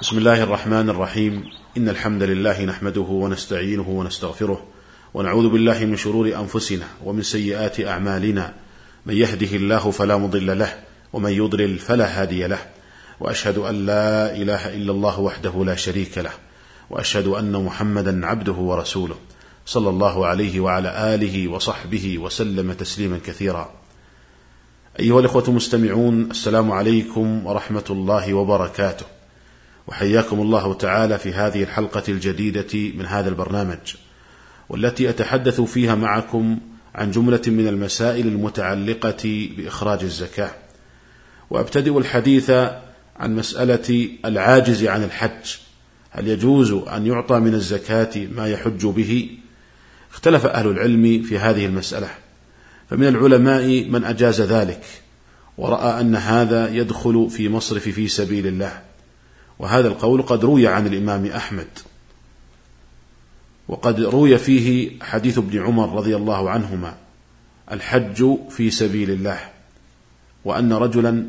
بسم الله الرحمن الرحيم. إن الحمد لله نحمده ونستعينه ونستغفره ونعوذ بالله من شرور أنفسنا ومن سيئات أعمالنا. من يهده الله فلا مضل له ومن يضلل فلا هادي له. وأشهد أن لا إله إلا الله وحده لا شريك له. وأشهد أن محمدا عبده ورسوله صلى الله عليه وعلى آله وصحبه وسلم تسليما كثيرا. أيها الإخوة المستمعون السلام عليكم ورحمة الله وبركاته. وحياكم الله تعالى في هذه الحلقة الجديدة من هذا البرنامج والتي أتحدث فيها معكم عن جملة من المسائل المتعلقة بإخراج الزكاة. وأبتدئ الحديث عن مسألة العاجز عن الحج هل يجوز أن يعطى من الزكاة ما يحج به؟ اختلف أهل العلم في هذه المسألة فمن العلماء من أجاز ذلك ورأى أن هذا يدخل في مصرف في سبيل الله. وهذا القول قد روي عن الإمام أحمد. وقد روي فيه حديث ابن عمر رضي الله عنهما الحج في سبيل الله وأن رجلا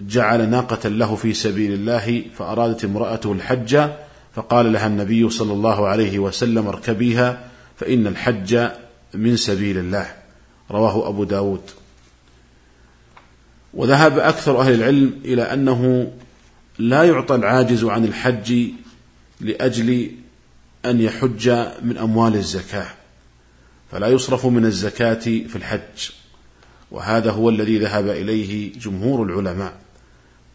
جعل ناقة له في سبيل الله فأرادت امرأته الحج فقال لها النبي صلى الله عليه وسلم اركبيها فإن الحج من سبيل الله. رواه أبو داود. وذهب أكثر أهل العلم إلى أنه لا يعطى العاجز عن الحج لأجل أن يحج من أموال الزكاة فلا يصرف من الزكاة في الحج وهذا هو الذي ذهب إليه جمهور العلماء.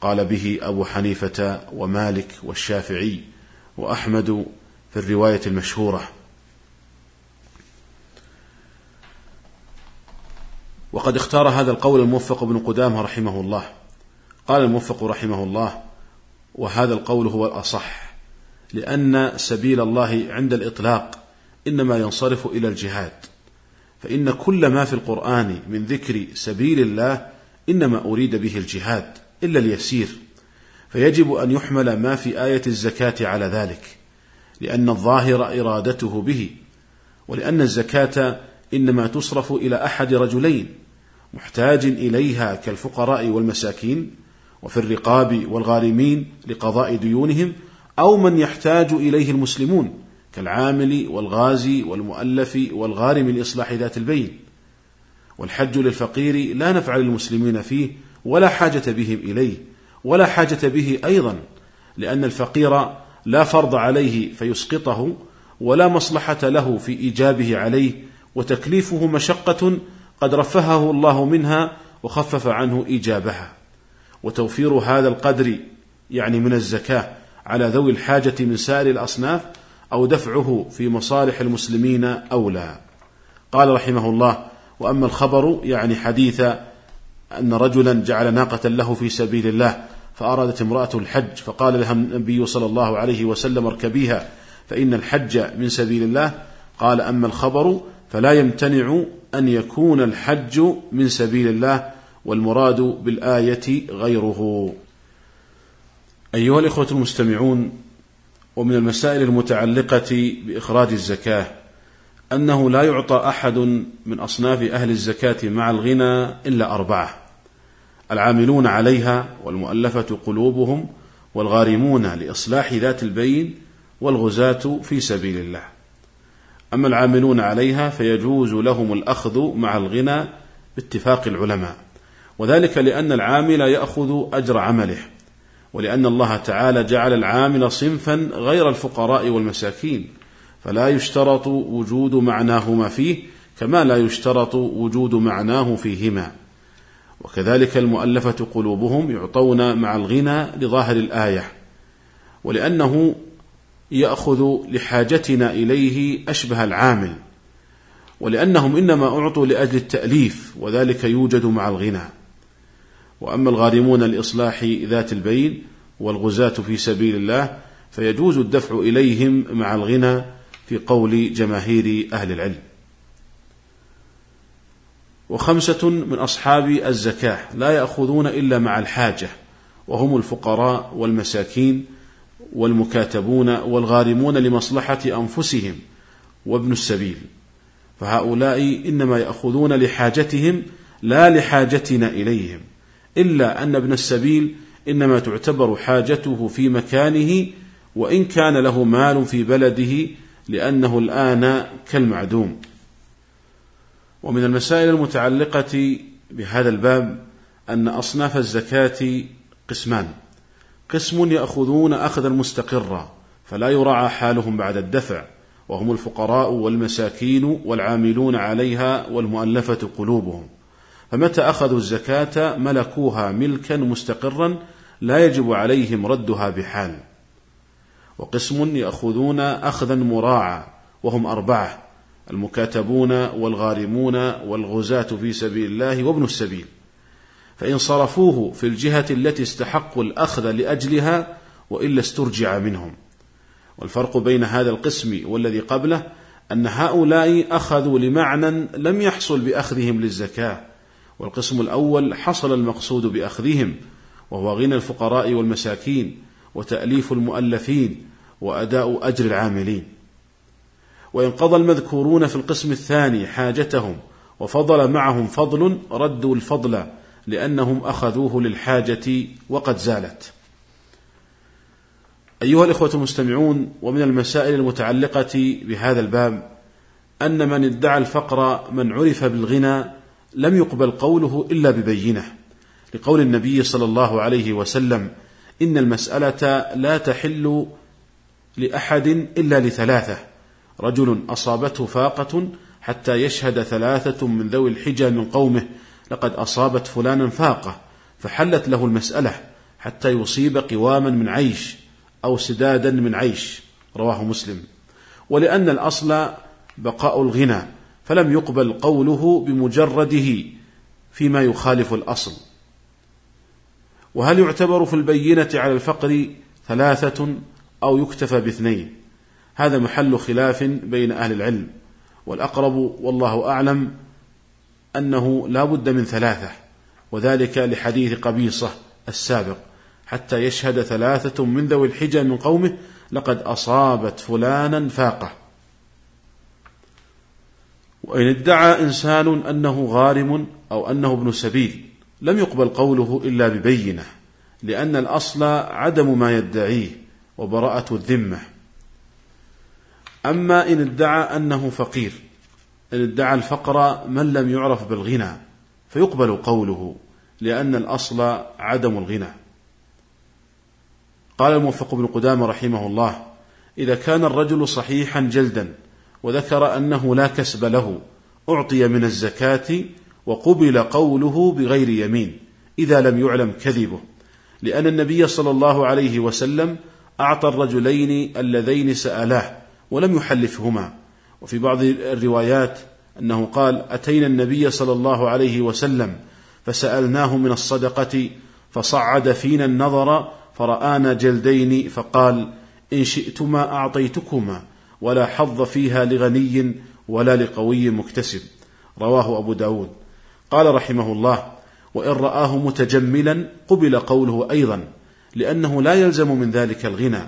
قال به أبو حنيفة ومالك والشافعي وأحمد في الرواية المشهورة. وقد اختار هذا القول الموفق ابن قدامة رحمه الله. قال الموفق رحمه الله وهذا القول هو الأصح لأن سبيل الله عند الإطلاق إنما ينصرف إلى الجهاد. فإن كل ما في القرآن من ذكر سبيل الله إنما أريد به الجهاد إلا اليسير. فيجب أن يحمل ما في آية الزكاة على ذلك لأن الظاهر إرادته به ولأن الزكاة إنما تصرف إلى أحد رجلين محتاج إليها كالفقراء والمساكين وفي الرقاب والغارمين لقضاء ديونهم أو من يحتاج إليه المسلمون كالعامل والغازي والمؤلف والغارم لإصلاح ذات البين. والحج للفقير لا نفع للمسلمين فيه ولا حاجة بهم إليه ولا حاجة به أيضا لأن الفقير لا فرض عليه فيسقطه ولا مصلحة له في إيجابه عليه وتكليفه مشقة قد رفهه الله منها وخفف عنه إيجابها. وتوفير هذا القدر يعني من الزكاة على ذوي الحاجة من سائر الأصناف أو دفعه في مصالح المسلمين أولى. قال رحمه الله وأما الخبر يعني حديث أن رجلا جعل ناقة له في سبيل الله فأرادت امرأة الحج فقال لها النبي صلى الله عليه وسلم اركبيها فإن الحج من سبيل الله. قال أما الخبر فلا يمتنع أن يكون الحج من سبيل الله والمراد بالآية غيره. أيها الإخوة المستمعون، ومن المسائل المتعلقة بإخراج الزكاة أنه لا يعطى أحد من أصناف أهل الزكاة مع الغنى إلا أربعة: العاملون عليها والمؤلفة قلوبهم والغارمون لإصلاح ذات البين والغزاة في سبيل الله. أما العاملون عليها فيجوز لهم الأخذ مع الغنى باتفاق العلماء. وذلك لأن العامل يأخذ أجر عمله ولأن الله تعالى جعل العامل صنفا غير الفقراء والمساكين فلا يشترط وجود معناهما فيه كما لا يشترط وجود معناه فيهما. وكذلك المؤلفة قلوبهم يعطون مع الغنى لظاهر الآية ولأنه يأخذ لحاجتنا إليه أشبه العامل ولأنهم إنما أعطوا لأجل التأليف وذلك يوجد مع الغنى. وأما الغارمون لإصلاح ذات البين والغزاة في سبيل الله فيجوز الدفع إليهم مع الغنى في قول جماهير أهل العلم. وخمسة من أصحاب الزكاة لا يأخذون إلا مع الحاجة وهم الفقراء والمساكين والمكاتبون والغارمون لمصلحة أنفسهم وابن السبيل. فهؤلاء إنما يأخذون لحاجتهم لا لحاجتنا إليهم. إلا أن ابن السبيل إنما تعتبر حاجته في مكانه وإن كان له مال في بلده لأنه الآن كالمعدوم. ومن المسائل المتعلقة بهذا الباب أن أصناف الزكاة قسمان. قسم يأخذون أخذا مستقرا فلا يراعى حالهم بعد الدفع وهم الفقراء والمساكين والعاملون عليها والمؤلفة قلوبهم. فمتى أخذوا الزكاة ملكوها ملكا مستقرا لا يجب عليهم ردها بحال. وقسم يأخذون أخذا مراعى وهم أربعة المكاتبون والغارمون والغزاة في سبيل الله وابن السبيل. فإن صرفوه في الجهة التي استحقوا الأخذ لأجلها وإلا استرجع منهم. والفرق بين هذا القسم والذي قبله أن هؤلاء أخذوا لمعنى لم يحصل بأخذهم للزكاة والقسم الأول حصل المقصود بأخذهم وهو غنى الفقراء والمساكين وتأليف المؤلفين وأداء أجر العاملين. وإن قضى المذكورون في القسم الثاني حاجتهم وفضل معهم فضل ردوا الفضل لأنهم أخذوه للحاجة وقد زالت. أيها الإخوة المستمعون ومن المسائل المتعلقة بهذا الباب أن من ادعى الفقر من عرف بالغنى لم يقبل قوله إلا ببينة لقول النبي صلى الله عليه وسلم إن المسألة لا تحل لأحد إلا لثلاثة رجل أصابته فاقة حتى يشهد ثلاثة من ذوي الحجى من قومه لقد أصابت فلانا فاقة فحلت له المسألة حتى يصيب قواما من عيش أو سدادا من عيش رواه مسلم. ولأن الأصل بقاء الغنى فلم يقبل قوله بمجرده فيما يخالف الأصل. وهل يعتبر في البينة على الفقر ثلاثة أو يكتفى باثنين؟ هذا محل خلاف بين أهل العلم. والأقرب والله أعلم أنه لا بد من ثلاثة وذلك لحديث قبيصة السابق. حتى يشهد ثلاثة من ذوي الحجى من قومه لقد أصابت فلانا فاقة. وإن ادعى إنسان أنه غارم أو أنه ابن سبيل لم يقبل قوله إلا ببينة لأن الأصل عدم ما يدعيه وبراءة الذمة. أما إن ادعى أنه فقير إن ادعى الفقر من لم يعرف بالغنى فيقبل قوله لأن الأصل عدم الغنى. قال الموفق بن قدامة رحمه الله إذا كان الرجل صحيحا جلدا وذكر أنه لا كسب له أعطي من الزكاة وقبل قوله بغير يمين إذا لم يعلم كذبه. لأن النبي صلى الله عليه وسلم أعطى الرجلين اللذين سألاه ولم يحلفهما. وفي بعض الروايات أنه قال أتينا النبي صلى الله عليه وسلم فسألناه من الصدقة فصعد فينا النظر فرآنا جلدين فقال إن شئتما أعطيتكما. ولا حظ فيها لغني ولا لقوي مكتسب. رواه أبو داود. قال رحمه الله وإن رآه متجملا قبل قوله أيضا لأنه لا يلزم من ذلك الغنى.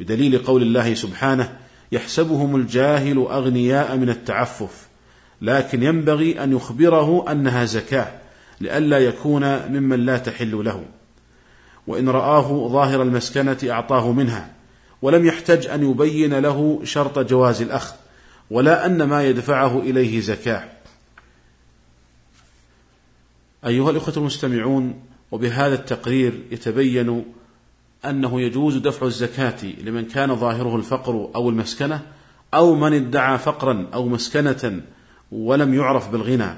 بدليل قول الله سبحانه يحسبهم الجاهل أغنياء من التعفف لكن ينبغي أن يخبره أنها زكاة لئلا يكون ممن لا تحل له. وإن رآه ظاهر المسكنة أعطاه منها ولم يحتج أن يبين له شرط جواز الأخذ ولا أن ما يدفعه إليه زكاة. أيها الإخوة المستمعون وبهذا التقرير يتبين أنه يجوز دفع الزكاة لمن كان ظاهره الفقر أو المسكنة أو من ادعى فقرا أو مسكنة ولم يعرف بالغنى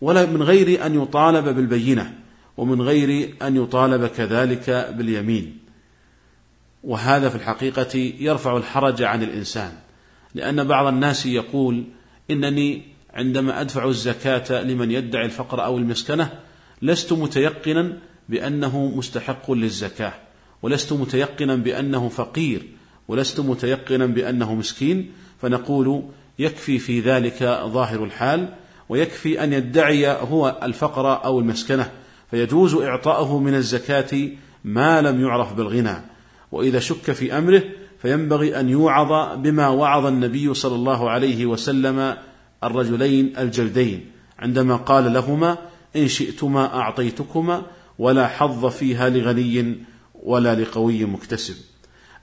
ولا من غير أن يطالب بالبينة ومن غير أن يطالب كذلك باليمين. وهذا في الحقيقة يرفع الحرج عن الإنسان لأن بعض الناس يقول إنني عندما أدفع الزكاة لمن يدعي الفقر أو المسكنة لست متيقنا بأنه مستحق للزكاة ولست متيقنا بأنه فقير ولست متيقنا بأنه مسكين فنقول يكفي في ذلك ظاهر الحال ويكفي أن يدعي هو الفقر أو المسكنة فيجوز إعطاؤه من الزكاة ما لم يعرف بالغنى. وإذا شك في أمره فينبغي أن يوعظ بما وعظ النبي صلى الله عليه وسلم الرجلين الجلدين عندما قال لهما إن شئتما أعطيتكما ولا حظ فيها لغني ولا لقوي مكتسب.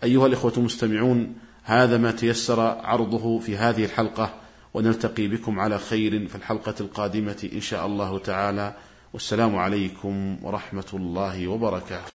أيها الإخوة المستمعون هذا ما تيسر عرضه في هذه الحلقة ونلتقي بكم على خير في الحلقة القادمة إن شاء الله تعالى. والسلام عليكم ورحمة الله وبركاته.